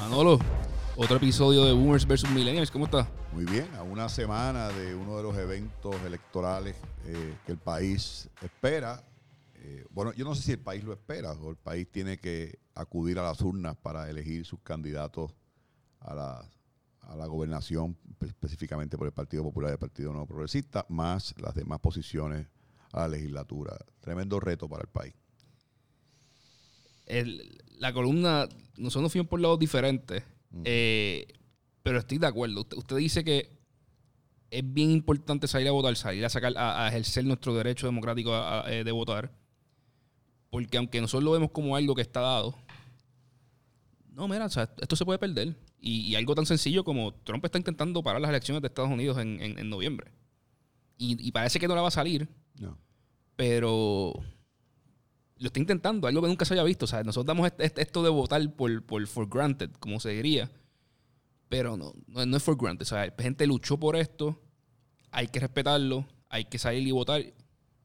Manolo, otro episodio de Boomers vs. Millennials. ¿Cómo estás? Muy bien, a una semana de uno de los eventos electorales eh, que el país espera. Eh, bueno, yo no sé si el país lo espera o el país tiene que acudir a las urnas para elegir sus candidatos a la, a la gobernación, específicamente por el Partido Popular y el Partido Nuevo Progresista, más las demás posiciones a la legislatura. Tremendo reto para el país. El- la columna, nosotros nos fuimos por lados diferentes, eh, pero estoy de acuerdo. Usted, usted dice que es bien importante salir a votar, salir a sacar, a, a ejercer nuestro derecho democrático a- a- eh, de votar, porque aunque nosotros lo vemos como algo que está dado, no, mira, o sea, esto se puede perder. Y, y algo tan sencillo como Trump está intentando parar las elecciones de Estados Unidos en, en- en noviembre. Y, y parece que no la va a salir, No. pero lo está intentando, algo que nunca se había visto. O sea, nosotros damos este- este- esto de votar por, por for granted, como se diría, pero no, no, no es for granted. O sea, gente luchó por esto, hay que respetarlo, hay que salir y votar.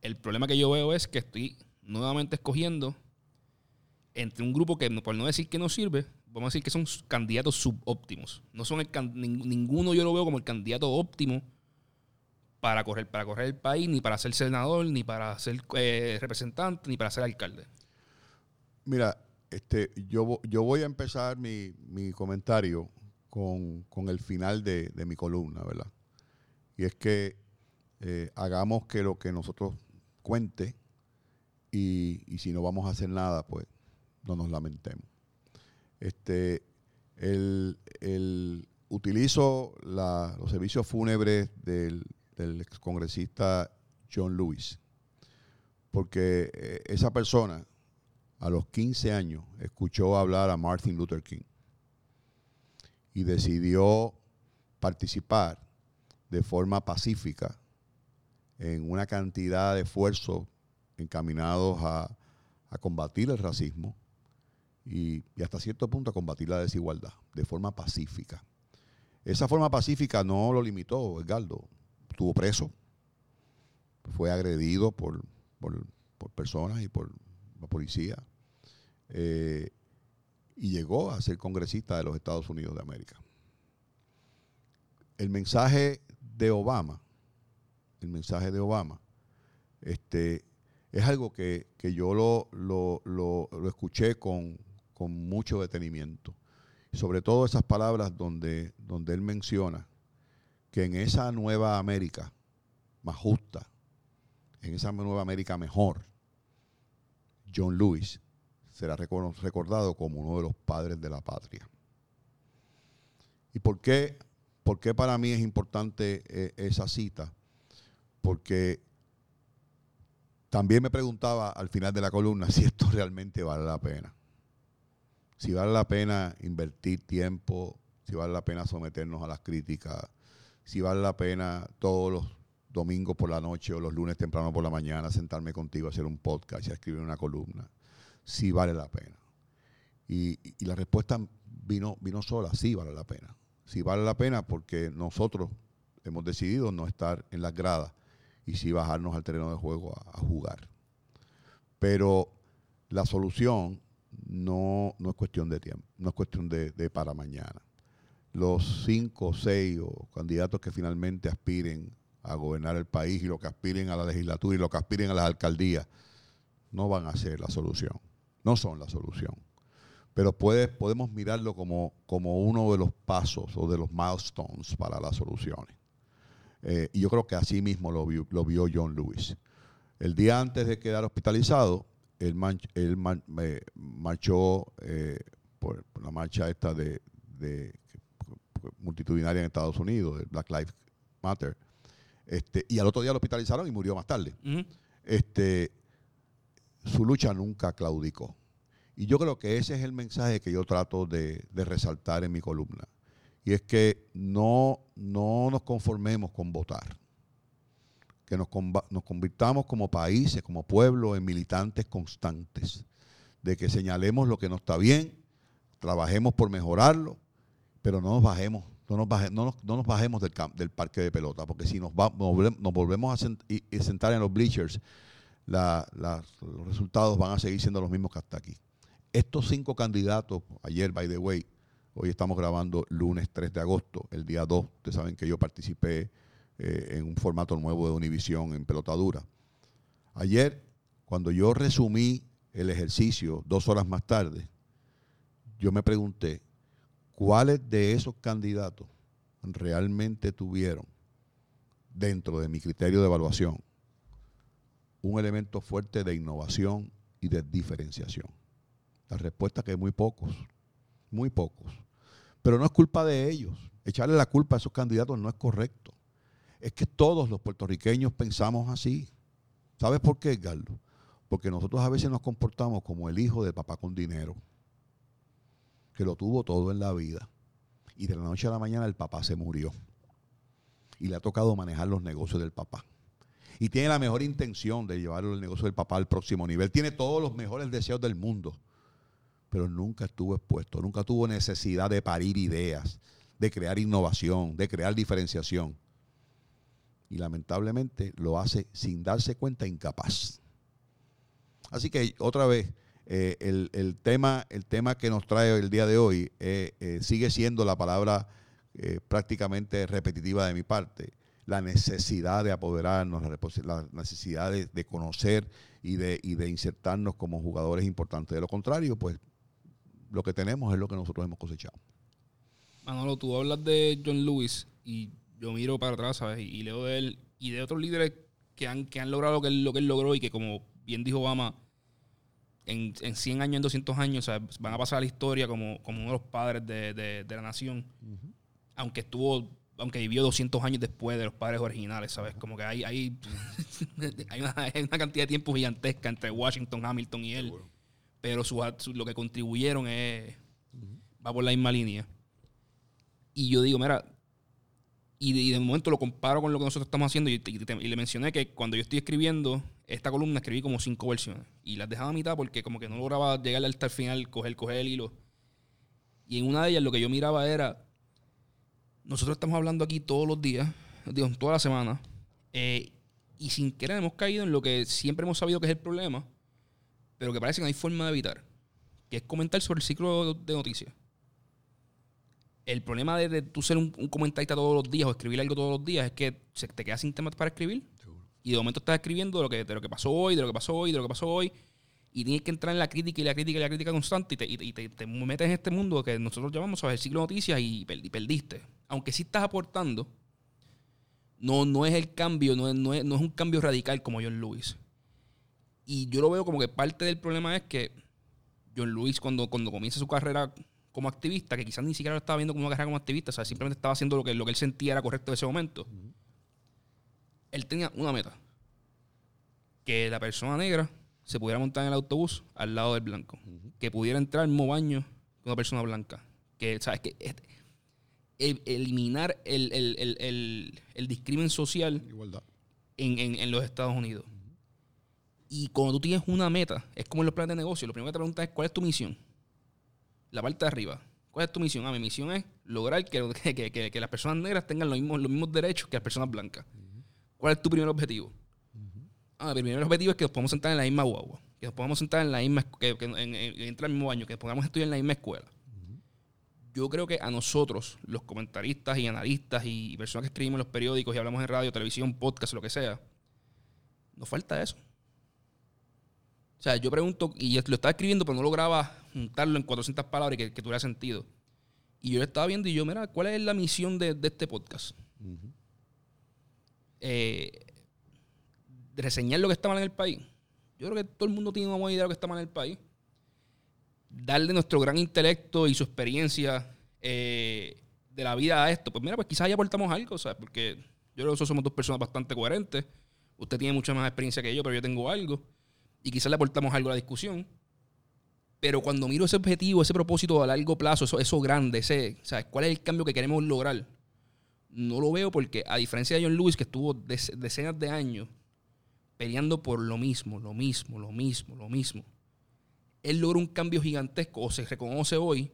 El problema que yo veo es que estoy nuevamente escogiendo entre un grupo que, por no decir que no sirve, vamos a decir que son candidatos subóptimos. No son el ninguno yo lo veo como el candidato óptimo para correr, para correr el país, ni para ser senador, ni para ser eh, representante, ni para ser alcalde. Mira, este, yo, yo voy a empezar mi, mi comentario con, con el final de, mi columna, ¿verdad? Y es que eh, hagamos que lo que nosotros cuente y, y si no vamos a hacer nada, pues no nos lamentemos. Este, el, el- utilizo los servicios fúnebres del, del excongresista John Lewis, porque eh, esa persona a los 15 años escuchó hablar a Martin Luther King y decidió participar de forma pacífica en una cantidad de esfuerzos encaminados a, combatir el racismo y, y hasta cierto punto a combatir la desigualdad de forma pacífica. Esa forma pacífica no lo limitó, Edgardo. Estuvo preso, fue agredido por, por, personas y por la policía, eh, y llegó a ser congresista de los Estados Unidos de América. El mensaje de Obama, el mensaje de Obama, este, es algo que, que yo lo, lo, lo- lo escuché con, con mucho detenimiento. Sobre todo esas palabras donde, donde él menciona que en esa nueva América más justa, en esa nueva América mejor, John Lewis será recordado como uno de los padres de la patria. ¿Y por qué, por qué para mí es importante eh, esa cita? Porque también me preguntaba al final de la columna si esto realmente vale la pena. Si vale la pena invertir tiempo, si vale la pena someternos a las críticas, si vale la pena todos los domingos por la noche o los lunes temprano por la mañana sentarme contigo a hacer un podcast y a escribir una columna. Si vale la pena. Y, la respuesta vino, vino sola, sí vale la pena. Sí vale la pena porque nosotros hemos decidido no estar en las gradas y sí bajarnos al terreno de juego a, a jugar. Pero la solución no, no es cuestión de tiempo, no es cuestión de, de para mañana. Los cinco o seis o candidatos que finalmente aspiren a gobernar el país y los que aspiren a la legislatura y los que aspiren a las alcaldías no van a ser la solución, no son la solución. Pero puede, podemos mirarlo como, como uno de los pasos o de los milestones para las soluciones. Eh, y yo creo que así mismo lo vio, lo vio John Lewis. El día antes de quedar hospitalizado, él, man- él man- eh, marchó eh, por, la marcha esta de- multitudinaria en Estados Unidos, el Black Lives Matter. Este, y al otro día lo hospitalizaron y murió más tarde. Este, su lucha nunca claudicó. Y yo creo que ese es el mensaje que yo trato de, de resaltar en mi columna. Y es que no, no nos conformemos con votar. Que nos, nos convirtamos como países, como pueblo, en militantes constantes. De que señalemos lo que no está bien, trabajemos por mejorarlo, pero no nos bajemos, no nos, baje- no no nos bajemos del, cam- del parque de pelota. Porque si nos, va- nos volve- nos volvemos a sentar en los bleachers, los resultados van a seguir siendo los mismos que hasta aquí. Estos cinco candidatos, ayer, by the way, Hoy estamos grabando lunes 3 de agosto. El día 2, ustedes saben que yo participé eh, en un formato nuevo de Univisión en pelotadura. Ayer, cuando yo resumí el ejercicio dos horas más tarde, yo me pregunté, ¿cuáles de esos candidatos realmente tuvieron dentro de mi criterio de evaluación un elemento fuerte de innovación y de diferenciación? La respuesta es que muy pocos, muy pocos. Pero no es culpa de ellos. Echarle la culpa a esos candidatos no es correcto. Es que todos los puertorriqueños pensamos así. ¿Sabes por qué, Edgardo? Porque nosotros a veces nos comportamos como el hijo del papá con dinero, que lo tuvo todo en la vida. Y de la noche a la mañana el papá se murió. Y le ha tocado manejar los negocios del papá. Y tiene la mejor intención de llevar el negocio del papá al próximo nivel. Tiene todos los mejores deseos del mundo. Pero nunca estuvo expuesto, nunca tuvo necesidad de parir ideas, de crear innovación, de crear diferenciación. Y lamentablemente lo hace sin darse cuenta incapaz. Así que otra vez, eh, el, tema, el tema que nos trae el día de hoy eh, eh, sigue siendo la palabra prácticamente repetitiva de mi parte, la necesidad de apoderarnos, la, necesidad de, conocer y de, y de insertarnos como jugadores importantes. De lo contrario, pues lo que tenemos es lo que nosotros hemos cosechado. Manolo, tú hablas de John Lewis y yo miro para atrás, ¿sabes? Y, leo de él y de otros líderes que han, que han logrado lo que, lo que él logró y que, como bien dijo Obama, en, en 100 años, en 200 años, van a pasar a la historia como, como uno de los padres de, la nación. Aunque estuvo, aunque vivió 200 años después de los padres originales, ¿sabes? Como que hay, hay, hay, una, cantidad de tiempo gigantesca entre Washington, Hamilton y él. Pero su, lo que contribuyeron es, va por la misma línea. Y yo digo, mira, y de, momento lo comparo con lo que nosotros estamos haciendo y, le mencioné que cuando yo estoy escribiendo esta columna escribí como cinco versiones y las dejaba a mitad porque como que no lograba llegar hasta el final, coger, coger el hilo. Y en una de ellas lo que yo miraba era, nosotros estamos hablando aquí todos los días, digo, toda la semana, eh, y sin querer hemos caído en lo que siempre hemos sabido que es el problema, pero que parece que no hay forma de evitar, que es comentar sobre el ciclo de noticias el problema de, tú ser un, comentarista todos los días o escribir algo todos los días es que se te quedas sin temas para escribir. Y de momento estás escribiendo de lo, que, de lo que pasó hoy, de lo que pasó hoy, de lo que pasó hoy. Y tienes que entrar en la crítica y la crítica y la crítica constante y te, metes en este mundo que nosotros llamamos el ciclo de noticias y, perdiste. Aunque sí estás aportando, no, no es el cambio, no es, no, es, un cambio radical como John Lewis. Y yo lo veo como que parte del problema es que John Lewis cuando, cuando comienza su carrera como activista, que quizás ni siquiera lo estaba viendo como una carrera como activista, o sea, simplemente estaba haciendo lo que, lo que él sentía era correcto en ese momento. Él tenía una meta. Que la persona negra se pudiera montar en el autobús al lado del blanco. Que pudiera entrar al mismo baño que una persona blanca. Que, ¿sabes? Que eliminar el, el, discrimen social En, los Estados Unidos. Y cuando tú tienes una meta, es como en los planes de negocio, lo primero que te preguntas es cuál es tu misión la parte de arriba. ¿Cuál es tu misión? Ah, mi misión es lograr que, las personas negras tengan los mismos, los mismos derechos que las personas blancas. ¿Cuál es tu primer objetivo? Ah, mi primer objetivo es que nos podamos sentar en la misma guagua, que nos podamos sentar en la misma, que, que en, el mismo año, que podamos estudiar en la misma escuela. Yo creo que a nosotros, los comentaristas y analistas y personas que escribimos en los periódicos y hablamos en radio, televisión, podcast, lo que sea, nos falta eso. O sea, yo pregunto, y lo estaba escribiendo, pero no lograba juntarlo en 400 palabras y que, tuviera sentido. Y yo lo estaba viendo y yo, mira, ¿cuál es la misión de, este podcast? Eh, reseñar lo que está mal en el país. Yo creo que todo el mundo tiene una buena idea de lo que está mal en el país. Darle nuestro gran intelecto y su experiencia eh, de la vida a esto. Pues mira, pues quizás ya aportamos algo, ¿sabes? Porque yo creo que nosotros somos dos personas bastante coherentes. Usted tiene mucha más experiencia que yo, pero yo tengo algo y quizás le aportamos algo a la discusión. Pero cuando miro ese objetivo, ese propósito a largo plazo, eso, eso grande, ese, ¿sabes? ¿cuál es el cambio que queremos lograr? No lo veo porque, a diferencia de John Lewis, que estuvo decenas de años peleando por lo mismo, lo mismo, lo mismo, lo mismo, él logró un cambio gigantesco, o se reconoce hoy,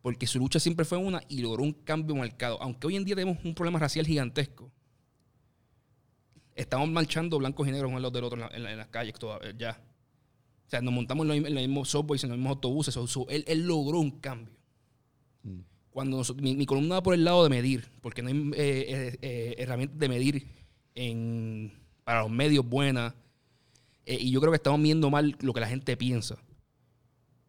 porque su lucha siempre fue una y logró un cambio marcado. Aunque hoy en día tenemos un problema racial gigantesco, estamos marchando blancos y negros uno al lado del otro en, las calles todavía, ya. O sea, nos montamos en los, mismos subways, en los mismos autobuses. él, logró un cambio. Cuando nos- mi, columna va por el lado de medir, porque no hay eh, eh, eh, herramientas de medir para los medios buenas. y yo creo que estamos viendo mal lo que la gente piensa.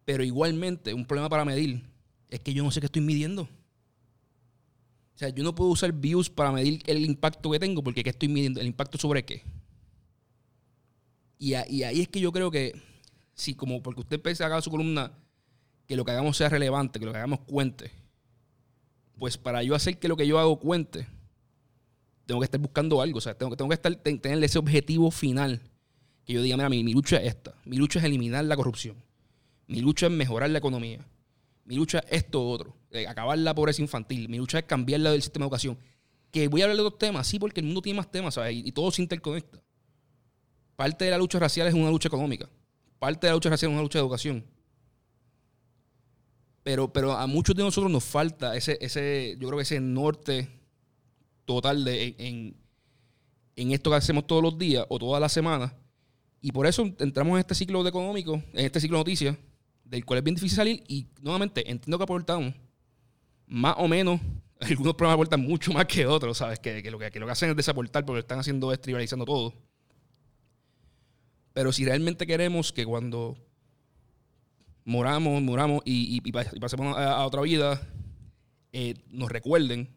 Pero igualmente, un problema para medir es que yo no sé qué estoy midiendo. O sea, yo no puedo usar views para medir el impacto que tengo, porque ¿qué estoy midiendo? ¿El impacto sobre qué? Y, ahí es que yo creo que, si como porque usted empieza a su columna, que lo que hagamos sea relevante, que lo que hagamos cuente, pues para yo hacer que lo que yo hago cuente, tengo que estar buscando algo, o sea, tengo, tengo que estar, ten- tener ese objetivo final, que yo diga, mira, mi, mi lucha es esta, mi lucha es eliminar la corrupción, mi lucha es mejorar la economía, mi lucha es esto u otro, eh, acabar la pobreza infantil, mi lucha es cambiar la del sistema de educación. Que voy a hablar de otros temas, sí, porque el mundo tiene más temas, ¿sabes? Y, y todo se interconecta. Parte de la lucha racial es una lucha económica. Parte de la lucha racial es una lucha de educación. Pero, pero a muchos de nosotros nos falta ese, ese, yo creo que ese norte total de, en, en esto que hacemos todos los días o todas las semanas. Y por eso entramos en este ciclo económico, en este ciclo de noticias, del cual es bien difícil salir. Y nuevamente, entiendo que aportamos más o menos. Algunos programas aportan mucho más que otros, ¿sabes? Que, que lo, que, lo que hacen es desaportar porque están haciendo es trivializando todo. Pero si realmente queremos que cuando moramos, moramos y, y- y pas- y pasemos a, otra vida, eh, nos recuerden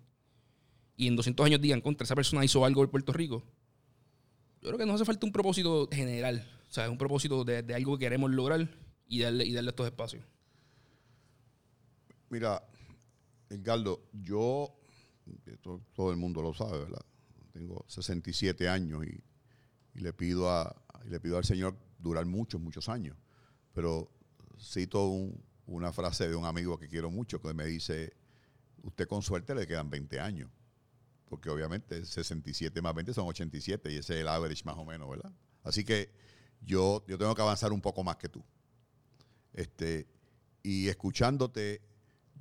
y en 200 años digan, contra esa persona hizo algo en Puerto Rico. Yo creo que nos hace falta un propósito general, o sea, un propósito de, algo que queremos lograr y darle, y darle estos espacios. Mira, Edgardo, yo, todo el mundo lo sabe, ¿verdad? Tengo 67 años y, y le pido a y le pido al Señor durar muchos, muchos años. Pero cito un- una frase de un amigo que quiero mucho que me dice, usted con suerte le quedan 20 años. Porque obviamente 67 más 20 son 87 y ese es el average más o menos, ¿verdad? Así que yo, yo tengo que avanzar un poco más que tú. Este, y escuchándote,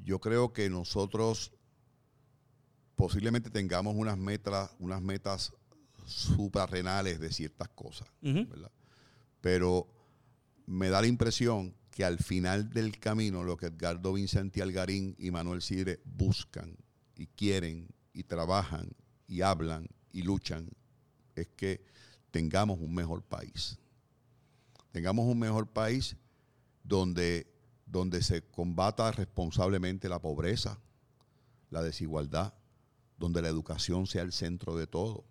yo creo que nosotros posiblemente tengamos unas metas, unas metas suprarrenales de ciertas cosas. ¿verdad? Pero me da la impresión que al final del camino lo que Edgardo Vicente Algarín y Manuel Sidre buscan y quieren y trabajan y hablan y luchan es que tengamos un mejor país. Tengamos un mejor país donde, donde se combata responsablemente la pobreza, la desigualdad, donde la educación sea el centro de todo.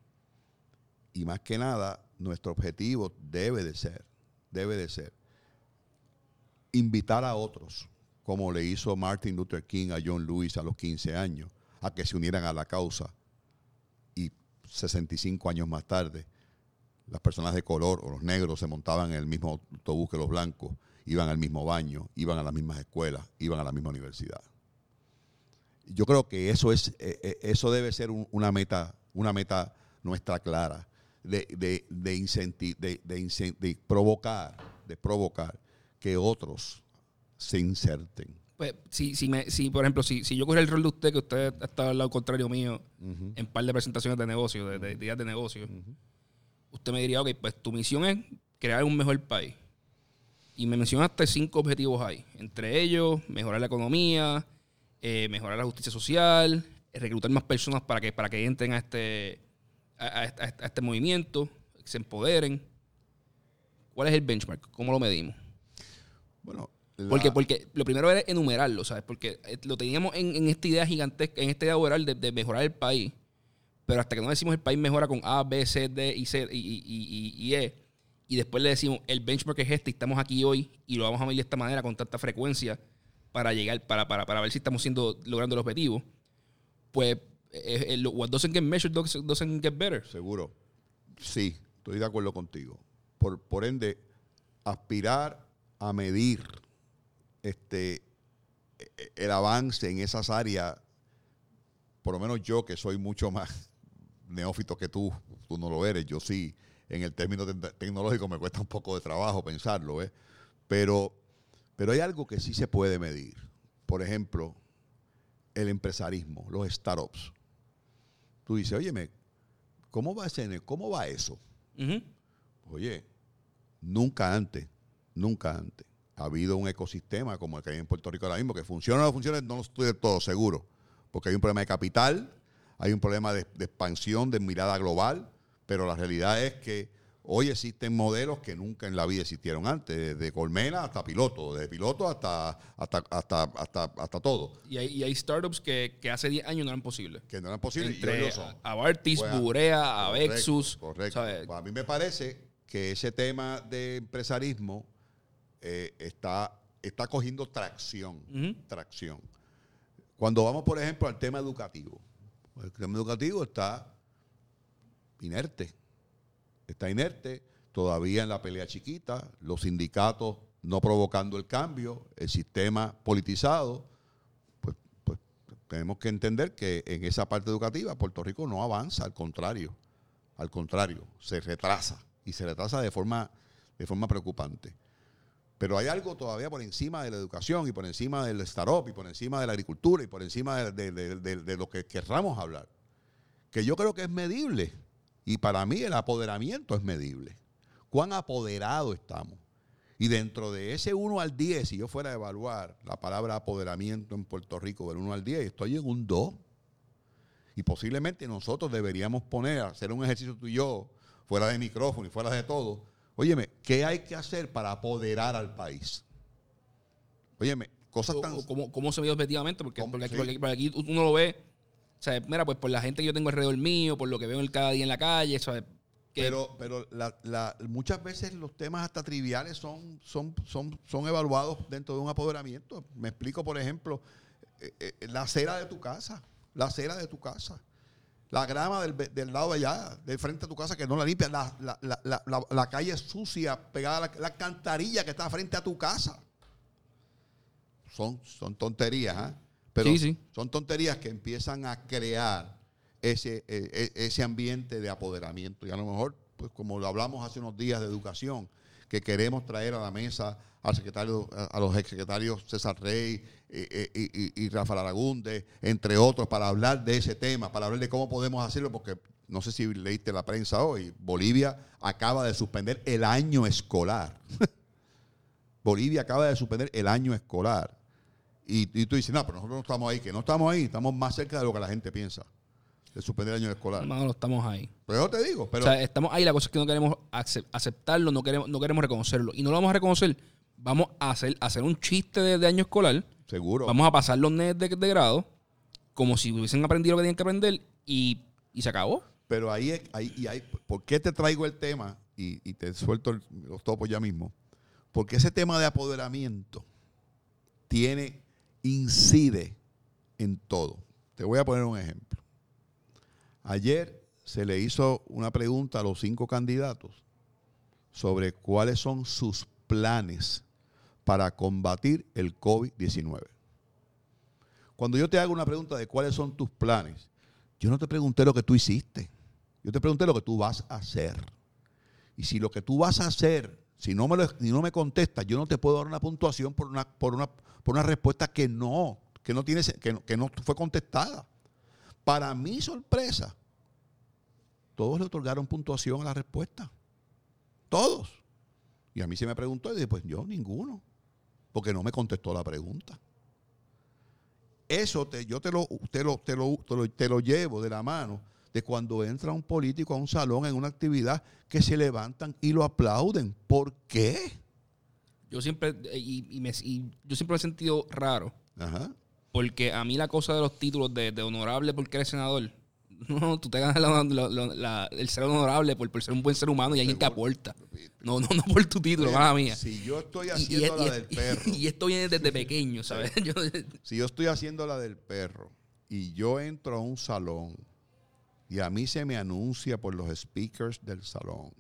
Y más que nada, nuestro objetivo debe de ser, debe de ser, invitar a otros, como le hizo Martin Luther King a John Lewis a los 15 años, a que se unieran a la causa. Y 65 años más tarde, las personas de color o los negros se montaban en el mismo autobús que los blancos, iban al mismo baño, iban a las mismas escuelas, iban a la misma universidad. Yo creo que eso es, eh, eh, eso debe ser un- una meta, una meta nuestra clara, de, de, de, de provocar, de provocar que otros se inserten. Pues, si, si, me, si, por ejemplo, si, si yo cogiera el rol de usted, que usted está al lado contrario mío Ujú. en par de presentaciones de negocio, de, de ideas de negocio, usted me diría, ok, pues tu misión es crear un mejor país. Y me mencionaste cinco objetivos ahí. Entre ellos, mejorar la economía, eh, mejorar la justicia social, reclutar más personas para que, para que entren a este, a, a- a- a este movimiento, que se empoderen. ¿Cuál es el benchmark? ¿Cómo lo medimos? Bueno, la- Porque, porque lo primero era enumerarlo, ¿sabes? Porque eh, lo teníamos en, en esta idea gigantesca, en esta idea oral de, de mejorar el país. Pero hasta que no decimos el país mejora con A, B, C, D y, C, y, y- y- y- E, y después le decimos el benchmark es este y estamos aquí hoy y lo vamos a medir de esta manera con tanta frecuencia para llegar, para, para, para ver si estamos siendo, logrando el objetivo, pues eh, eh, what doesn't get measured doesn't get better. Seguro. Sí, estoy de acuerdo contigo. Por, por ende, aspirar a medir este el avance en esas áreas, por lo menos yo que soy mucho más neófito que tú, tú no lo eres, yo sí, en el término te- tecnológico me cuesta un poco de trabajo pensarlo, ¿eh? pero, pero hay algo que sí se puede medir. Por ejemplo, el empresarismo, los startups. Tú dices, óyeme, ¿cómo va, ese, ¿cómo va eso? Oye, nunca antes, nunca antes ha habido un ecosistema como el que hay en Puerto Rico ahora mismo, que funciona o no funciona, no estoy del todo seguro, porque hay un problema de capital, hay un problema de, de expansión, de mirada global, pero la realidad es que hoy existen modelos que nunca en la vida existieron antes, de colmena hasta piloto, de piloto hasta, hasta, hasta, hasta, hasta todo, Y hay, y hay startups que, que hace 10 años no eran posibles. que no eran posibles y hoy Entre lo son. Avartis, Pues, Burea, Correcto, Avexus. Correcto. Pues a mí me parece que ese tema de empresarismo eh, está, está cogiendo tracción. Tracción. Cuando vamos, por ejemplo, al tema educativo. El tema educativo está inerte. Está inerte todavía en la pelea chiquita, los sindicatos no provocando el cambio, el sistema politizado. Pues, pues tenemos que entender que en esa parte educativa Puerto Rico no avanza, al contrario. Al contrario, se retrasa y se retrasa de forma, de forma preocupante. Pero hay algo todavía por encima de la educación y por encima del startup y por encima de la agricultura y por encima de, de- de- de- lo que querramos hablar, que yo creo que es medible. Y para mí el apoderamiento es medible. ¿Cuán apoderado estamos? Y dentro de ese 1 al 10, si yo fuera a evaluar la palabra apoderamiento en Puerto Rico del 1 al 10, estoy en un 2. Y posiblemente nosotros deberíamos poner, hacer un ejercicio tú y yo, fuera de micrófono y fuera de todo. Óyeme, ¿qué hay que hacer para apoderar al país? Óyeme, cosas O- tan... ¿Cómo, cómo se ve objetivamente? Porque, aquí, Sí. porque- porque aquí uno lo ve. O sea, mira, pues por la gente que yo tengo alrededor mío, por lo que veo en cada día en la calle, ¿sabes? Que- Pero, pero la- la- muchas veces los temas hasta triviales son, son, son, son evaluados dentro de un apoderamiento. Me explico, por ejemplo, eh, eh, la acera de tu casa, la acera de tu casa, la grama del, del lado de allá, de frente a tu casa que no la limpias, la, la- la- la- calle sucia pegada a la, la cantarilla que está frente a tu casa. Son, son tonterías, ¿ah? Pero Sí, sí. son tonterías que empiezan a crear ese, eh, eh, ese ambiente de apoderamiento. Y a lo mejor, pues como lo hablamos hace unos días de educación, que queremos traer a la mesa al secretario, a, los exsecretarios César Rey eh, eh, y, y- y Rafael Aragunde, entre otros, para hablar de ese tema, para hablar de cómo podemos hacerlo, porque no sé si leíste la prensa hoy, Bolivia acaba de suspender el año escolar. Bolivia acaba de suspender el año escolar. Y, y tú dices, no, pero nosotros no estamos ahí, que no estamos ahí, estamos más cerca de lo que la gente piensa, de suspender el año escolar. Hermano, no estamos ahí. Pero yo te digo, pero o sea, estamos ahí, la cosa es que no queremos acep- aceptarlo, no queremos, no queremos reconocerlo. Y no lo vamos a reconocer. Vamos a hacer, hacer un chiste de, de año escolar. seguro. Vamos a pasar los nenes de, de grado como si hubiesen aprendido lo que tenían que aprender y, y se acabó. Pero ahí, es- ahí, y ahí, ¿por qué te traigo el tema? Y, y te suelto el- los topos ya mismo. Porque ese tema de apoderamiento tiene, incide en todo. Te voy a poner un ejemplo. Ayer se le hizo una pregunta a los cinco candidatos sobre cuáles son sus planes para combatir el COVID-19. Cuando yo te hago una pregunta de cuáles son tus planes, yo no te pregunté lo que tú hiciste. Yo te pregunté lo que tú vas a hacer. Y si lo que tú vas a hacer, si no me, lo, si no me contestas, yo no te puedo dar una puntuación por una, por una, por una respuesta que no, que no, tiene, que, no, que no fue contestada. Para mi sorpresa, todos le otorgaron puntuación a la respuesta. Todos. Y a mí se me preguntó y dije, pues yo ninguno. Porque no me contestó la pregunta. Eso te, yo te lo, te, lo, te, lo, te, lo, te lo llevo de la mano de cuando entra un político a un salón en una actividad que se levantan y lo aplauden. ¿Por qué? Yo siempre, y, y me, y yo siempre me he sentido raro. Ajá. Porque a mí la cosa de los títulos de, de honorable porque eres senador, no, tú te ganas la- la- la- la- el ser honorable por, por ser un buen ser humano y alguien te aporta. No, no, no por tu título, mala mía. Si yo estoy y- haciendo y- la del perro, Y esto viene desde pequeño, ¿sabes? Yo- si yo estoy haciendo la del perro y yo entro a un salón y a mí se me anuncia por los speakers del salón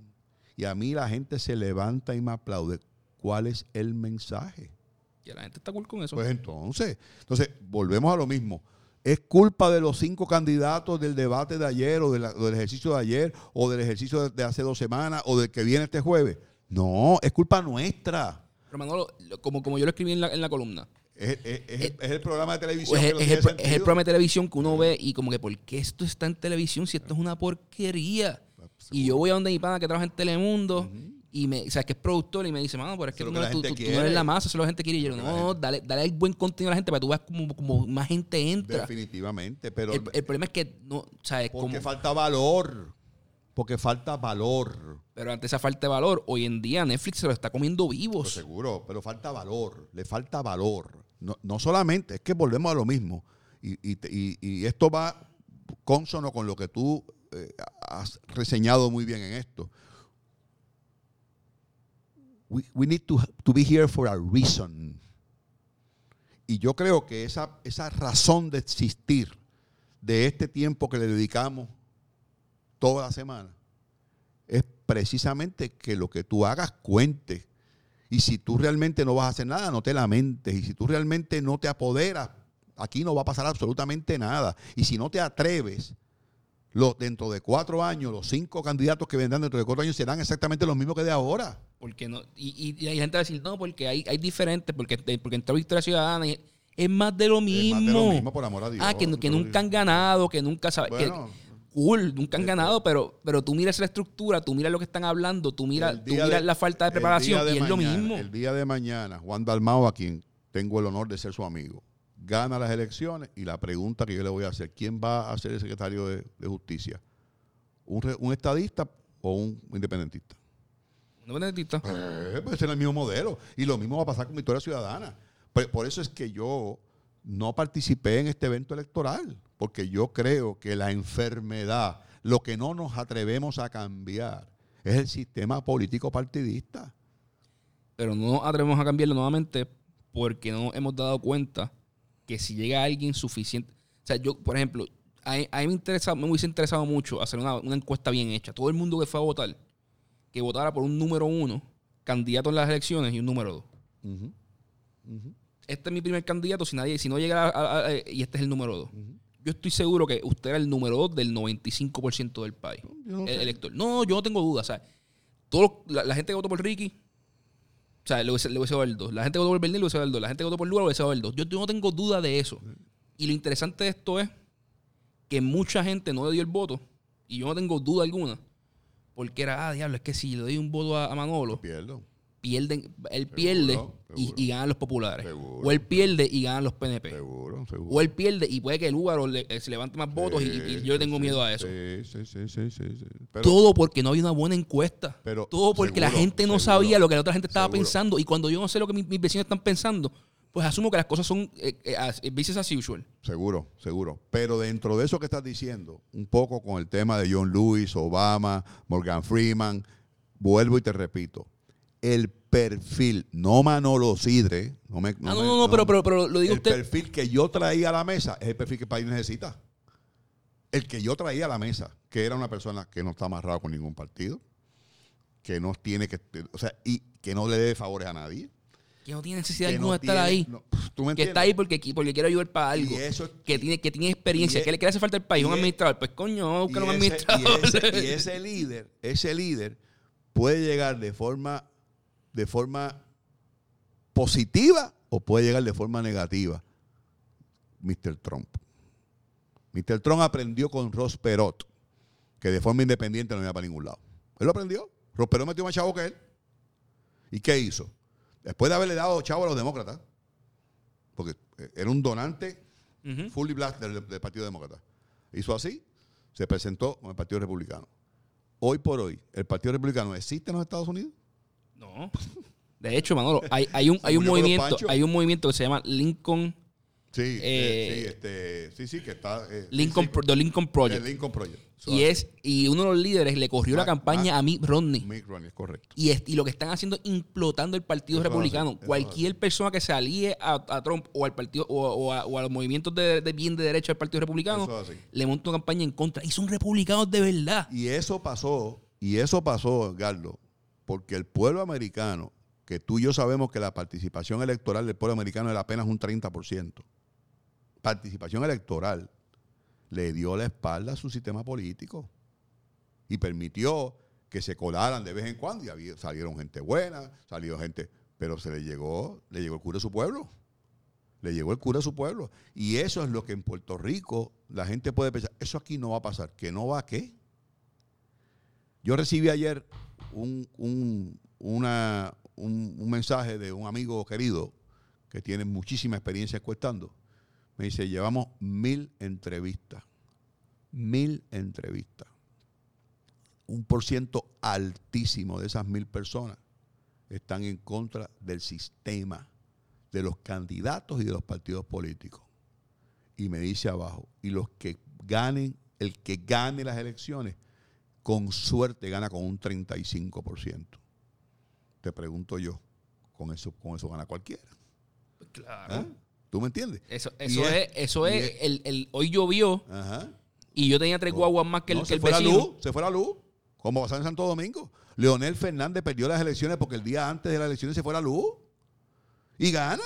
y a mí la gente se levanta y me aplaude, ¿cuál es el mensaje? y la gente está cool con eso. Pues entonces, entonces volvemos a lo mismo. ¿Es culpa de los cinco candidatos del debate de ayer o, de la- o del ejercicio de ayer o del ejercicio de, de hace dos semanas o del que viene este jueves? No, es culpa nuestra. Pero Manolo, lo- como, como yo lo escribí en la, en la columna, Es, es- es el, es el programa de televisión pues es, que no el, es el sentido. programa de televisión que uno ve y como que, ¿por qué esto está en televisión si esto es una porquería? Y yo voy a donde mi pana que trabaja en Telemundo y me, o sea, que es productor y me dice, mano, pero es que tú no, tú, tú- tú eres la masa, eso es lo que la gente quiere. Y yo, no, dale, dale el buen contenido a la gente para que tú veas como, como más gente entra. Definitivamente, pero El, el problema es que no, o sea, es porque como, falta valor. Porque falta valor. pero ante esa falta de valor, hoy en día Netflix se lo está comiendo Pues vivos. seguro, pero falta valor. Le falta valor. No, no solamente, es que volvemos a lo mismo. Y, y- y- y esto va consono con lo que tú eh, has reseñado muy bien en esto. We, we need to, to be here for a reason. Y yo creo que esa, esa razón de existir de este tiempo que le dedicamos toda la semana es precisamente que lo que tú hagas cuente. Y si tú realmente no vas a hacer nada, no te lamentes. Y si tú realmente no te apoderas, aquí no va a pasar absolutamente nada. Y si no te atreves, los, dentro de cuatro años, los cinco candidatos que vendrán dentro de cuatro años serán exactamente los mismos que de ahora. Porque no, y, y- hay gente que va a decir, no, porque hay, hay diferentes, porque, porque entró Victoria Ciudadana y es más de lo mismo. Es más de lo mismo, por amor a Dios. ah, que, que nunca han ganado, que nunca saben. Bueno, cool, nunca han ganado, pero, pero tú miras la estructura, tú miras lo que están hablando, tú miras, tú miras de- la falta de preparación de y es lo mismo. El día de mañana, Juan Dalmao, a quien tengo el honor de ser su amigo, gana las elecciones y la pregunta que yo le voy a hacer, ¿quién va a ser el secretario de, de justicia? ¿Un, re- un estadista o un independentista? ¿No independentista? Eh, pues es el mismo modelo. Y lo mismo va a pasar con Victoria Ciudadana. Por, por eso es que yo no participé en este evento electoral, porque yo creo que la enfermedad, lo que no nos atrevemos a cambiar, es el sistema político partidista. Pero no nos atrevemos a cambiarlo nuevamente porque no nos hemos dado cuenta que si llega alguien suficiente. O sea, yo, por ejemplo, a, a mí me, interesa, me hubiese interesado mucho hacer una, una encuesta bien hecha. Todo el mundo que fue a votar, que votara por un número uno, candidato en las elecciones y un número dos. Este es mi primer candidato, si nadie, si no llega a- a- a- y este es el número dos. Yo estoy seguro que usted era el número dos del 95% del país. No el elector. No, yo no tengo dudas. O sea, todo, la, la gente que votó por Ricky, o sea, le hubiese, le hubiese dado el 2. La gente que votó por Bernier le hubiese dado el 2. La gente que votó por Lula le hubiese dado el 2. Yo, no tengo duda de eso. Y lo interesante de esto es que mucha gente no le dio el voto. Y yo no tengo duda alguna. Porque era, ah, diablo, es que si le doy un voto a Manolo, Pierdo. Pierden, él pierde y, seguro. y ganan los populares. Seguro. O él pierde y ganan los PNP. Seguro, seguro. O él pierde y puede que el le- eh, se levante más votos y, y yo le tengo Sí, miedo a eso. Sí, sí, sí, sí. Pero- Todo porque no había una buena encuesta. Pero Todo porque la seguro, gente no seguro, sabía lo que la otra gente estaba seguro. pensando. Y cuando yo no sé lo que mis, mis vecinos están pensando, pues asumo que las cosas son eh, eh, as- business as usual. Seguro, seguro. Pero dentro de eso que estás diciendo, un poco con el tema de John Lewis, Obama, Morgan Freeman, vuelvo y te repito, el perfil, no Manolo Sidre, no me... ah, no, me- no, no, pero, pero, pero lo digo el usted. perfil que yo traía a la mesa es el perfil que el país necesita. El que yo traía a la mesa, que era una persona que no está amarrado con ningún partido, que no tiene que, o sea, y que no le debe favores a nadie. Que no tiene necesidad que alguna no de estar ahí. no, ¿tú me que está ahí porque, porque quiere ayudar para algo. Y eso- que tiene, que tiene experiencia. y ¿Qué e- le, hace falta al país? Un e- administrador. Pues coño, buscar un administrador. y ese- y ese líder, ese líder puede llegar de forma, de forma positiva o puede llegar de forma negativa. Mr. Trump. Mr. Trump aprendió con Ross Perot que de forma independiente no iba para ningún lado. Él lo aprendió. Ross Perot metió más chavo que él. ¿Y qué hizo? Después de haberle dado chavo a los demócratas, porque eh, era un donante Ujú. fully black del, del Partido Demócrata. Hizo así, se presentó con el Partido Republicano. Hoy por hoy, ¿el Partido Republicano existe en los Estados Unidos? No. De hecho, Manolo, hay, hay un, hay un movimiento, hay un movimiento que se llama Lincoln, Sí, Eh, eh, sí, este, sí, sí, que está. eh, Lincoln, sí, sí, Pro- The Lincoln Project. el Lincoln Project. Y es, y uno de los líderes le corrió la campaña Mac- a Mitt Romney. Mitt Romney, es correcto. Y, es- y lo que están haciendo es implotando el Partido Eso Republicano. Cualquier persona que se alíe a, a Trump o al partido o, o a, o a los movimientos de, de bien de derecha del Partido Republicano le monta una campaña en contra. Y son republicanos de verdad. Y eso pasó, y eso pasó, Gardo, porque el pueblo americano, que tú y yo sabemos que la participación electoral del pueblo americano era apenas un 30%, participación electoral, le dio la espalda a su sistema político y permitió que se colaran de vez en cuando y salieron gente buena, salió gente, pero se le llegó, le llegó el cura de su pueblo. Le llegó el cura a su pueblo. Y eso es lo que en Puerto Rico la gente puede pensar, eso aquí no va a pasar. ¿Que no va a qué? Yo recibí ayer un, un- una, un, un mensaje de un amigo querido que tiene muchísima experiencia encuestando. Me dice, llevamos mil entrevistas. Mil entrevistas. Un por ciento altísimo de esas mil personas están en contra del sistema, de los candidatos y de los partidos políticos. Y me dice abajo, y los que ganen, el que gane las elecciones, con suerte gana con un 35%. Te pregunto yo, con eso, con eso gana cualquiera. Claro. ¿Ah? ¿Tú me entiendes? Eso, es, eso es, el, el- hoy llovió Ajá. y yo tenía tres guaguas más que el, No, que se el fue la vecino. luz, se fue la luz, como pasó en Santo Domingo. Leonel Fernández perdió las elecciones porque el día antes de las elecciones se fue la luz. Y gana,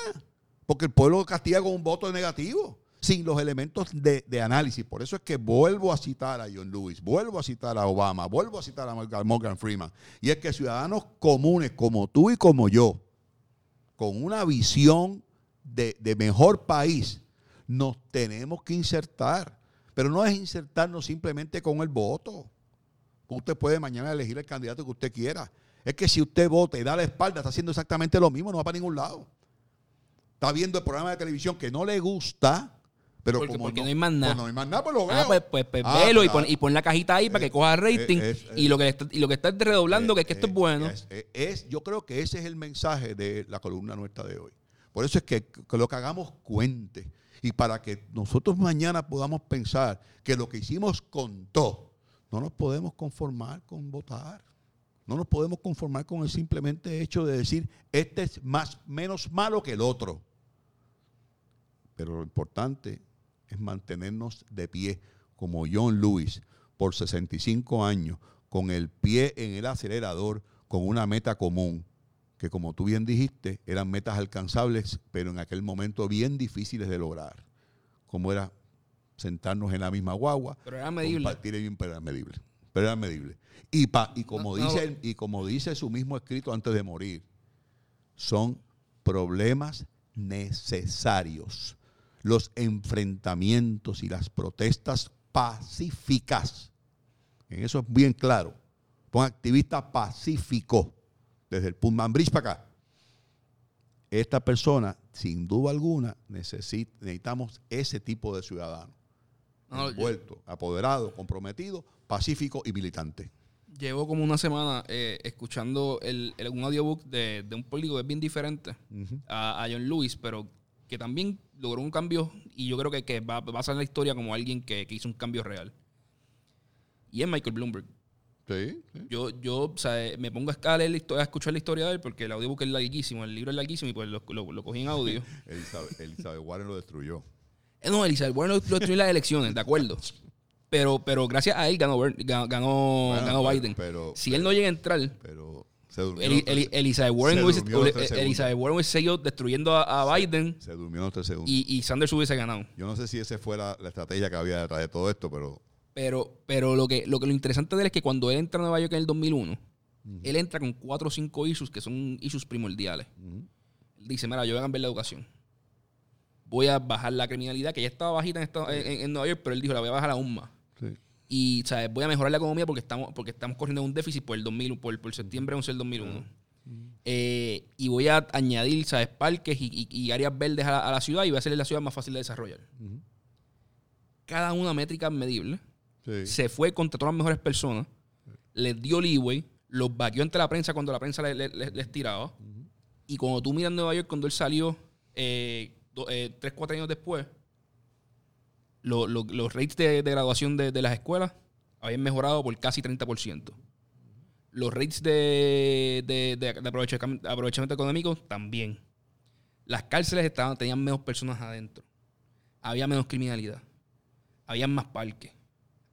porque el pueblo castiga con un voto negativo, sin los elementos de, análisis. Por eso es que vuelvo a citar a John Lewis, vuelvo a citar a Obama, vuelvo a citar a Morgan- Morgan Freeman. Y es que ciudadanos comunes como tú y como yo, con una visión de, de mejor país, nos tenemos que insertar. Pero no es insertarnos simplemente con el voto. Usted puede mañana elegir el candidato que usted quiera. Es que si usted vota y da la espalda, está haciendo exactamente lo mismo, no va para ningún lado. Está viendo el programa de televisión que no le gusta, pero Porque- como porque no hay más nada. pues no hay más nada, pues lo veo. Ah, pues, pues, pues Ah, velo y, claro. pon, y pon la cajita ahí para que Eh, coja rating. eh, es- y, lo que está, y lo que está redoblando, que es que esto Eh, es bueno. Es, eh, es- yo creo que ese es el mensaje de la columna nuestra de hoy. Por eso es que, que lo que hagamos cuente. Y para que nosotros mañana podamos pensar que lo que hicimos contó, no nos podemos conformar con votar. No nos podemos conformar con el simplemente hecho de decir, este es más, menos malo que el otro. Pero lo importante es mantenernos de pie como John Lewis por 65 años, con el pie en el acelerador, con una meta común, que como tú bien dijiste, eran metas alcanzables, pero en aquel momento bien difíciles de lograr, como era sentarnos en la misma guagua, Pero era medible. compartir bien, pero era medible. Pero era medible. Y, pa- y, como No, no. dice, y como dice su mismo escrito antes de morir, son problemas necesarios. Los enfrentamientos y las protestas pacíficas. En eso es bien claro. Pon activista pacífico desde el Pullman Bridge para acá. Esta persona, sin duda alguna, necesita, necesitamos ese tipo de ciudadano. No, yo- apoderado, comprometido, pacífico y militante. Llevo como una semana eh, escuchando el, el- un audiobook de, de un político que es bien diferente a, a John Lewis, pero que también logró un cambio y yo creo que, que va, va a en la historia como alguien que, que hizo un cambio real. Y es Michael Bloomberg. Sí, sí. Yo, yo o sea, me pongo a, la histo- a escuchar la historia de él porque el audiobook es larguísimo, el libro es larguísimo y pues lo, lo- lo cogí en audio. Elizabeth, Elizabeth Warren lo destruyó. Eh, no, Elizabeth Warren lo, lo destruyó en las elecciones, de acuerdo. Pero, pero gracias a él ganó, ganó, ganó, Bueno, ganó pero- Biden. pero- si él no llega a entrar, Pero se durmió. Tres- Eli- Elizabeth Warren se hubiese. Elizabeth Warren hubiese seguido destruyendo a, a Biden Se durmió en los tres segundos. y, y Sanders hubiese ganado. Yo no sé si esa fue la, la estrategia que había detrás de todo esto, pero Pero, pero lo que, lo que lo interesante de él es que cuando él entra a Nueva York en el 2001, él entra con cuatro o cinco issues que son issues primordiales. Él dice, mira, yo voy a cambiar la educación. Voy a bajar la criminalidad, que ya estaba bajita en, esta- en- en Nueva York, pero él dijo, la voy a bajar aún más. sí. Y ¿sabes? voy a mejorar la economía porque estamos, porque estamos corriendo un déficit por el 2000, por, por septiembre 11 del 2001. Eh, y voy a añadir ¿sabes? parques y, y- y áreas verdes a la, a la ciudad y voy a hacerle la ciudad más fácil de desarrollar. Cada una métrica medible. Sí. Se fue contra todas las mejores personas. Les dio leeway. Los vaqueó ante la prensa cuando la prensa le- le- le- les tiraba. Y cuando tú miras Nueva York, cuando él salió eh, do- eh, tres, cuatro años después, lo- lo- los rates de, de graduación de, de las escuelas habían mejorado por casi 30%. Los rates de, de, aprovechamiento, aprovechamiento económico también. Las cárceles estaban, tenían menos personas adentro. Había menos criminalidad. Había más parques.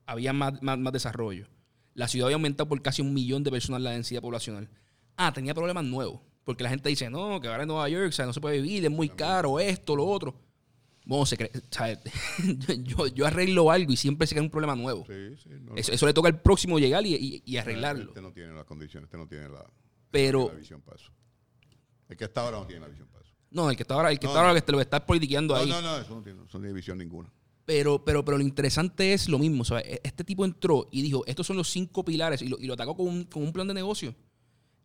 Había más, más, más desarrollo. La ciudad había aumentado por casi un millón de personas la densidad poblacional. Ah, tenía problemas nuevos. Porque la gente dice, no, que ahora en Nueva York o sea, no se puede vivir, es muy caro, esto, lo otro. Bueno, se cree, yo, yo arreglo algo y siempre se crea un problema nuevo. Sí, sí, no, Eso, eso le toca al próximo llegar y, y- y arreglarlo. Este no tiene las condiciones, este no tiene la, Pero- la visión para eso. El que está ahora no tiene la visión para eso. No, el que está ahora, el que No, está ahora no. que te lo está politiqueando No, ahí. no, no, eso no tiene, eso no tiene visión ninguna. Pero, pero, pero lo interesante es lo mismo. ¿sabes? E- Este tipo entró y dijo, estos son los cinco pilares y lo, y lo atacó con un, con un plan de negocio.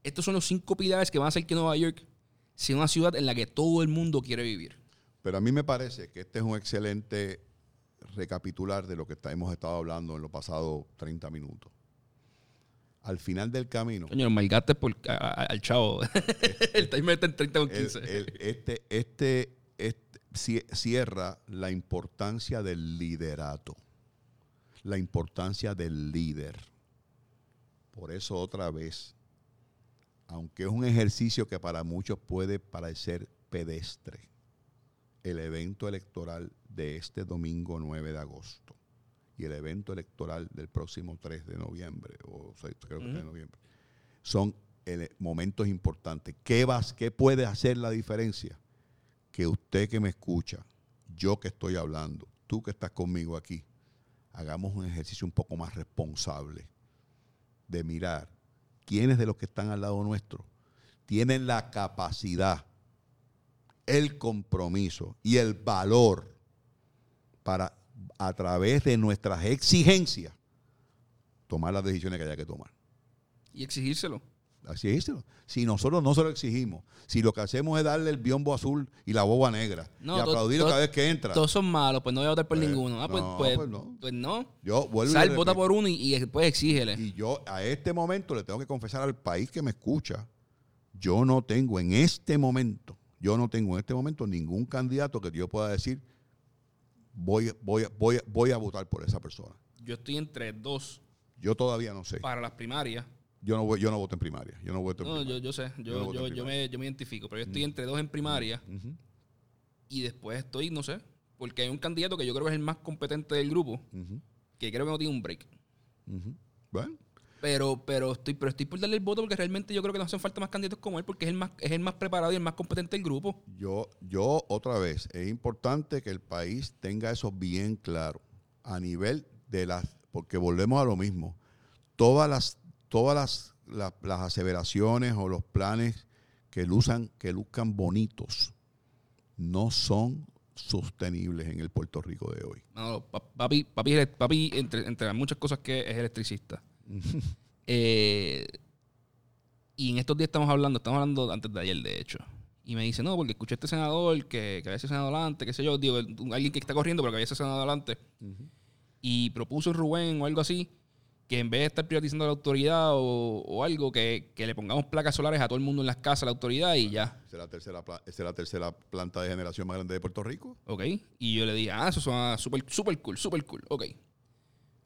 estos son los cinco pilares que van a hacer que Nueva York sea una ciudad en la que todo el mundo quiere vivir. Pero a mí me parece que este es un excelente recapitular de lo que hemos estado hablando en los pasados 30 minutos. Al final del camino, Coño, malgaste por, a- a- al chavo. el timer está en 30 con el- 15. el- este, este, este cie- cierra la importancia del liderato, la importancia del líder. Por eso otra vez, aunque es un ejercicio que para muchos puede parecer pedestre, el evento electoral de este domingo 9 de agosto y el evento electoral del próximo 3 de noviembre, o creo que 3 de noviembre, son ele- momentos importantes. ¿Qué, vas, ¿Qué puede hacer la diferencia? Que usted que me escucha, yo que estoy hablando, tú que estás conmigo aquí, hagamos un ejercicio un poco más responsable de mirar quiénes de los que están al lado nuestro tienen la capacidad, el compromiso y el valor para, a través de nuestras exigencias, tomar las decisiones que haya que tomar. Y exigírselo. Así es. Si nosotros no se lo exigimos, si lo que hacemos es darle el biombo azul y la boba negra No, y aplaudirlo cada vez que entra, Todos son malos, pues no voy a votar por Pues, ninguno. Ah, pues no, pues, pues no. pues no. yo vuelvo Sal, vota por uno y, y después exígele. Y yo a este momento le tengo que confesar al país que me escucha, yo no tengo en este momento, yo no tengo en este momento ningún candidato que yo pueda decir voy, voy, voy, voy a votar por esa persona. Yo estoy entre dos Yo todavía no sé. para las primarias. Yo no, voy- yo no voto en primaria. Yo no voto en No, primaria. yo, yo sé. Yo Yo, yo, me, yo me identifico. Pero yo estoy entre dos en primaria Ujú, y después estoy, no sé. Porque hay un candidato que yo creo que es el más competente del grupo, que creo que no tiene un break. Bueno, Pero, pero estoy, pero estoy por darle el voto porque realmente yo creo que no hacen falta más candidatos como él porque es el más, es el más preparado y el más competente del grupo. Yo, yo otra vez, es importante que el país tenga eso bien claro a nivel de las, porque volvemos a lo mismo, todas las, todas las, las, las aseveraciones o los planes que luzcan, que luzcan bonitos no son sostenibles en el Puerto Rico de hoy. No, pa- papi, papi, papi entre, entre las muchas cosas que es electricista. Eh, y en estos días estamos hablando, estamos hablando antes de ayer, de hecho. Y me dice, no, porque escuché a este senador que, que había sido senador adelante, qué sé yo, digo, alguien que está corriendo, pero que había sido senador adelante. Y propuso Rubén o algo así, que en vez de estar privatizando la autoridad o, o algo, que, que le pongamos placas solares a todo el mundo en las casas, a la autoridad y ya. Esa es la tercera, es la tercera planta de generación más grande de Puerto Rico. ¿Ok? Y yo le dije, ah, eso suena súper super cool, súper cool. Ok.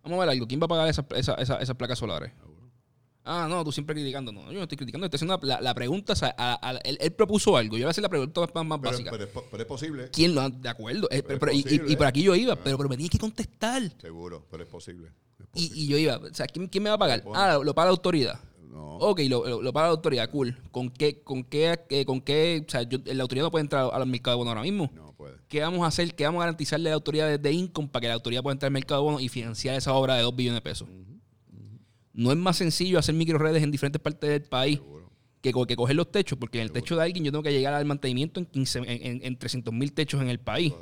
Vamos a ver algo. ¿Quién va a pagar esas esa, esa- esas placas solares? Ah, no, tú siempre criticando. No, yo no estoy criticando. Estoy haciendo la, la pregunta. o sea, a- a- él, él propuso algo. Yo voy a hacer la pregunta más, más Pero, básica. pero es, pero es posible, ¿Quién lo De acuerdo. Eh, pero- Pero es pero- y- y, posible. y por aquí yo iba. Pero, pero me tienes que contestar. seguro, pero es posible. Y, yo iba. O sea, ¿quién, quién me va a pagar? Ah, lo, paga la autoridad. No. Ok, lo, lo, lo paga la autoridad. Cool. ¿Con qué? ¿Con qué? eh, ¿Con qué? O sea, yo- la autoridad no puede entrar a los mercados de bonos ahora mismo. No puede. ¿Qué vamos a hacer? ¿Qué vamos a garantizarle a la autoridad de, Income para que la autoridad pueda entrar al mercado de bonos y financiar esa obra de 2 billones de pesos? No es más sencillo hacer microredes en diferentes partes del país Seguro. que, co- que coger los techos, porque en el techo de alguien yo tengo que llegar al mantenimiento en, 15, en, en, en 300 mil techos en el país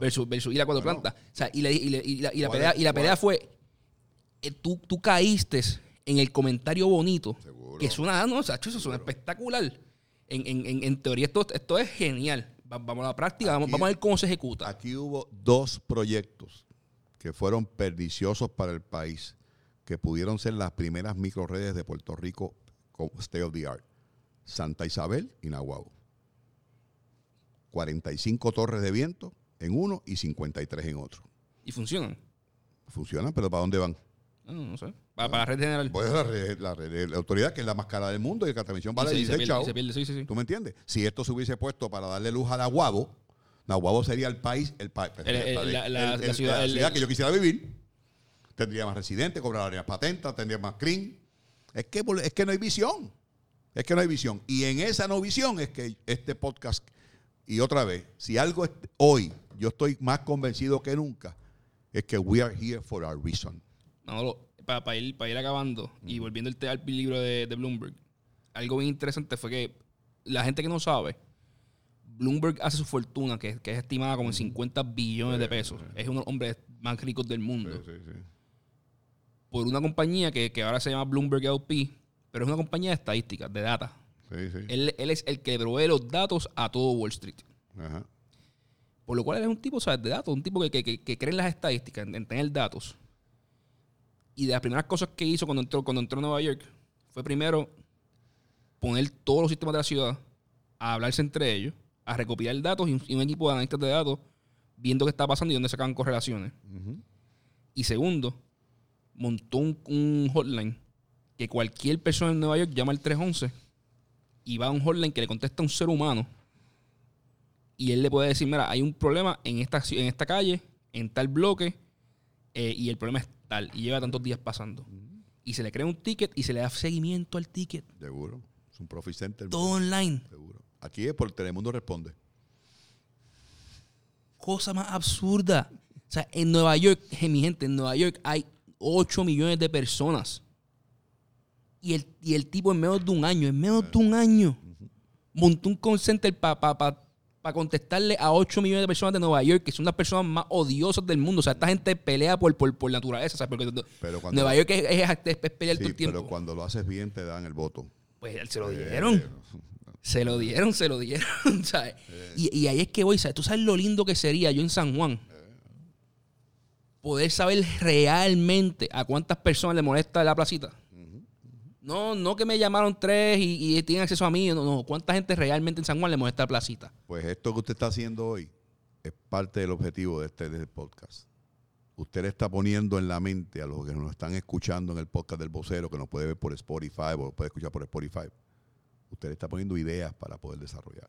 versus, versus ir a cuatro Bueno. plantas. O sea, y, la- y la- y la, y la ¿Cuál pelea, y la pelea fue, eh, tú, tú caíste en el comentario bonito, Seguro. que suena, no, Sacho, eso suena espectacular. En, en, en, en teoría esto, esto es genial. Va- Vamos a la práctica, vamos, a ver cómo se ejecuta. Aquí hubo dos proyectos que fueron perniciosos para el país, que pudieron ser las primeras microredes de Puerto Rico con state of the art. Santa Isabel y Nahuatl. 45 torres de viento en uno y 53 en otro. Y funcionan. Funcionan, pero ¿para dónde van? No, no sé. Para, para la red general. Pues la, red- la red- la autoridad, que es la más cara del mundo, y que la transmisión vale y se, y se 16 pierde, y chavos. se pierde, sí, sí, sí. ¿Tú me entiendes? Si esto se hubiese puesto para darle luz a Nahuabo, Nahuabo sería el país, el, pa- El- el- la- la- la ciudad- que yo quisiera vivir. Tendría más residentes, cobraría más patentes, tendría más CRIM. Es que, es que no hay visión. Es que no hay visión. Y en esa no visión es que este podcast, y otra vez, si algo es- hoy yo estoy más convencido que nunca, es que we are here for a reason. No, para, ir, para ir acabando y volviendo al, te- al libro de, de Bloomberg, algo bien interesante fue que la gente que no sabe, Bloomberg hace su fortuna, que, que es estimada como en 50 billones de pesos. Es uno de los hombres más ricos del mundo. Sí. Por una compañía que, que ahora se llama Bloomberg LP, pero es una compañía de estadísticas, de data. Sí, sí. Él, él es el que provee los datos a todo Wall Street. Ajá. Por lo cual él es un tipo, ¿sabes? De datos, un tipo que, que, que- que cree en las estadísticas, en, en tener datos. Y de las primeras cosas que hizo cuando entró, cuando entró a Nueva York fue primero poner todos los sistemas de la ciudad a hablarse entre ellos, a recopilar datos y un, y un equipo de analistas de datos viendo qué está pasando y dónde sacaban correlaciones. Y segundo, montó un, un hotline que cualquier persona en Nueva York llama al 311 y va a un hotline que le contesta a un ser humano y él le puede decir, mira, hay un problema en esta, en esta calle, en tal bloque, eh, y el problema es tal, y lleva tantos días pasando. Y se le crea un ticket y se le da seguimiento al ticket. Seguro. Es un profit center. Todo online. Seguro. Aquí es por Telemundo Responde. Cosa más absurda. O sea, en Nueva York, mi gente, en Nueva York hay 8 millones de personas. Y el, y el tipo en menos de un año, en menos de un año, montó un call center para contestarle a 8 millones de personas de Nueva York, que son las personas más odiosas del mundo. O sea, esta gente pelea por, por, por naturaleza. O sea, porque Pero cuando- Nueva York es, es- es- es pelear Sí, todo el tiempo. pero cuando lo haces bien te dan el voto. Pues él se lo dieron. Se lo dieron, se lo dieron. ¿sabes? Y, y ahí es que voy, ¿sabes? Tú sabes lo lindo que sería yo en San Juan. Poder saber realmente a cuántas personas le molesta la placita. No, no que me llamaron tres y, tienen acceso a mí. No, no. ¿Cuánta gente realmente en San Juan le molesta la placita? Pues esto que usted está haciendo hoy es parte del objetivo de este, podcast. Usted le está poniendo en la mente a los que nos están escuchando en el podcast del vocero, que nos puede ver por Spotify o puede escuchar por Spotify. Usted le está poniendo ideas para poder desarrollar.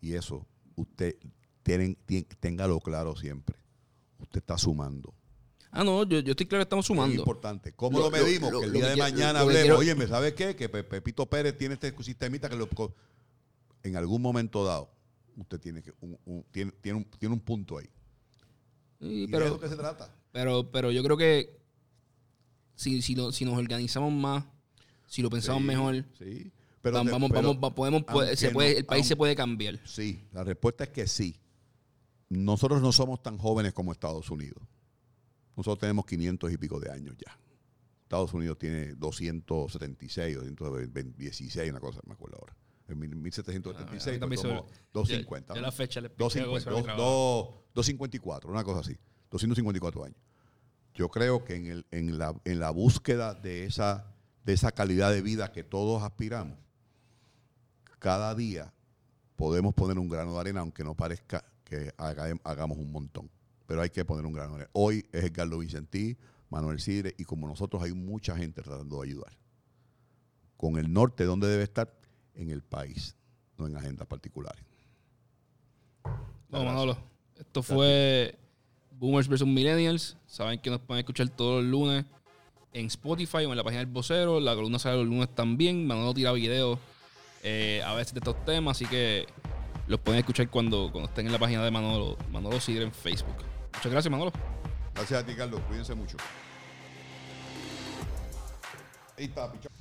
Y eso, usted tienen, tien- téngalo claro siempre. Usted está sumando. Ah, no, yo, yo estoy claro que estamos Es sumando. importante. ¿Cómo Lo- medimos? lo- que el lo día de mañana hablemos. Oye, ¿me sabe qué? Que Pe- Pepito Pérez tiene este sistemita que lo, en algún momento dado usted tiene que un, un- tiene, tiene un, tiene un punto ahí. Sí, Y de pero, eso que se trata. pero, pero yo creo que si, si, lo- si nos organizamos más, si lo pensamos Sí, mejor, Sí. Pero vamos, de- vamos, pero vamos, va- podemos, puede- se puede, no- el país se puede cambiar. Sí, la respuesta es que sí. Nosotros no somos tan jóvenes como Estados Unidos. Nosotros tenemos 500 y pico de años ya. Estados Unidos tiene 276 o 216, una cosa, me acuerdo ahora. En mil- 1776 Ah, pues se- somos 250. Ya, ya ¿no? la fecha le 250, dos- dos- 254, una cosa así. 254 años. Yo creo que en, el, en, la, en la búsqueda de esa, de esa calidad de vida que todos aspiramos, cada día podemos poner un grano de arena, aunque no parezca que haga- hagamos un montón. Pero hay que poner un grano de arena. Hoy es Edgardo Vicentí, Manuel Sidre, y como nosotros hay mucha gente tratando de ayudar. Con el norte, ¿dónde debe estar? En el país, no en agendas particulares. Bueno, Manolo, esto fue Boomers vs. Millennials. Saben que nos pueden escuchar todos los lunes en Spotify o en la página del vocero. La columna sale los lunes también. Manolo tira videos eh, a veces de estos temas, así que los pueden escuchar cuando, cuando estén en la página de Manolo, Manolo Sidre en Facebook. Muchas gracias, Manolo. Gracias a ti, Carlos. Cuídense mucho. Ahí está, pichón.